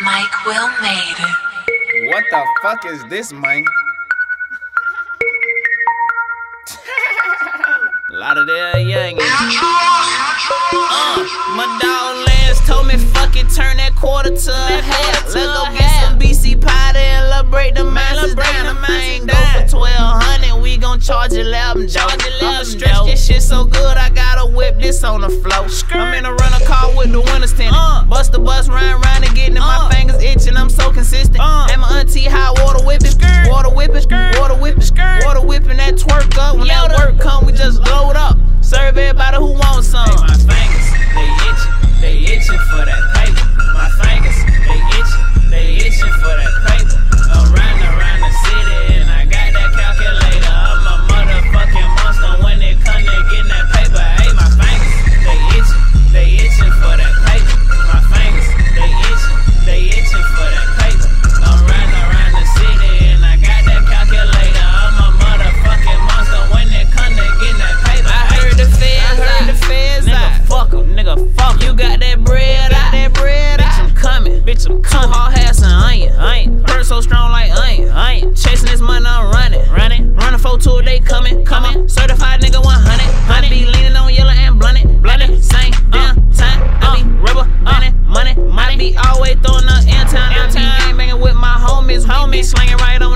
Mike Will made. What the fuck is this, Mike? Lauderdale Yungn. Uh, my dog Lance told me, fuck it, turn that quarter to a half. Let's go charge 11 dough. I'ma stretch. this shit so good, I gotta whip. This on the floor. I'm in a runner car with the windows tinted. Bust the bus, run round and getting in my fingers itching, I'm so consistent. And my auntie hot water whipping, water whipping, water whipping, water whipping that twerk up. When past an onion, onion. Hurt so strong like onion, onion. Chasing this money, I'm running, running. Running for two, they coming, coming. Certified nigga 100, 100. I be leaning on yellow and blunted, blunted. Same uh. damn time, I be uh. rubber, money, money, money. I be always throwing up in time. I be gang banging with my homies, homies. slanging right on.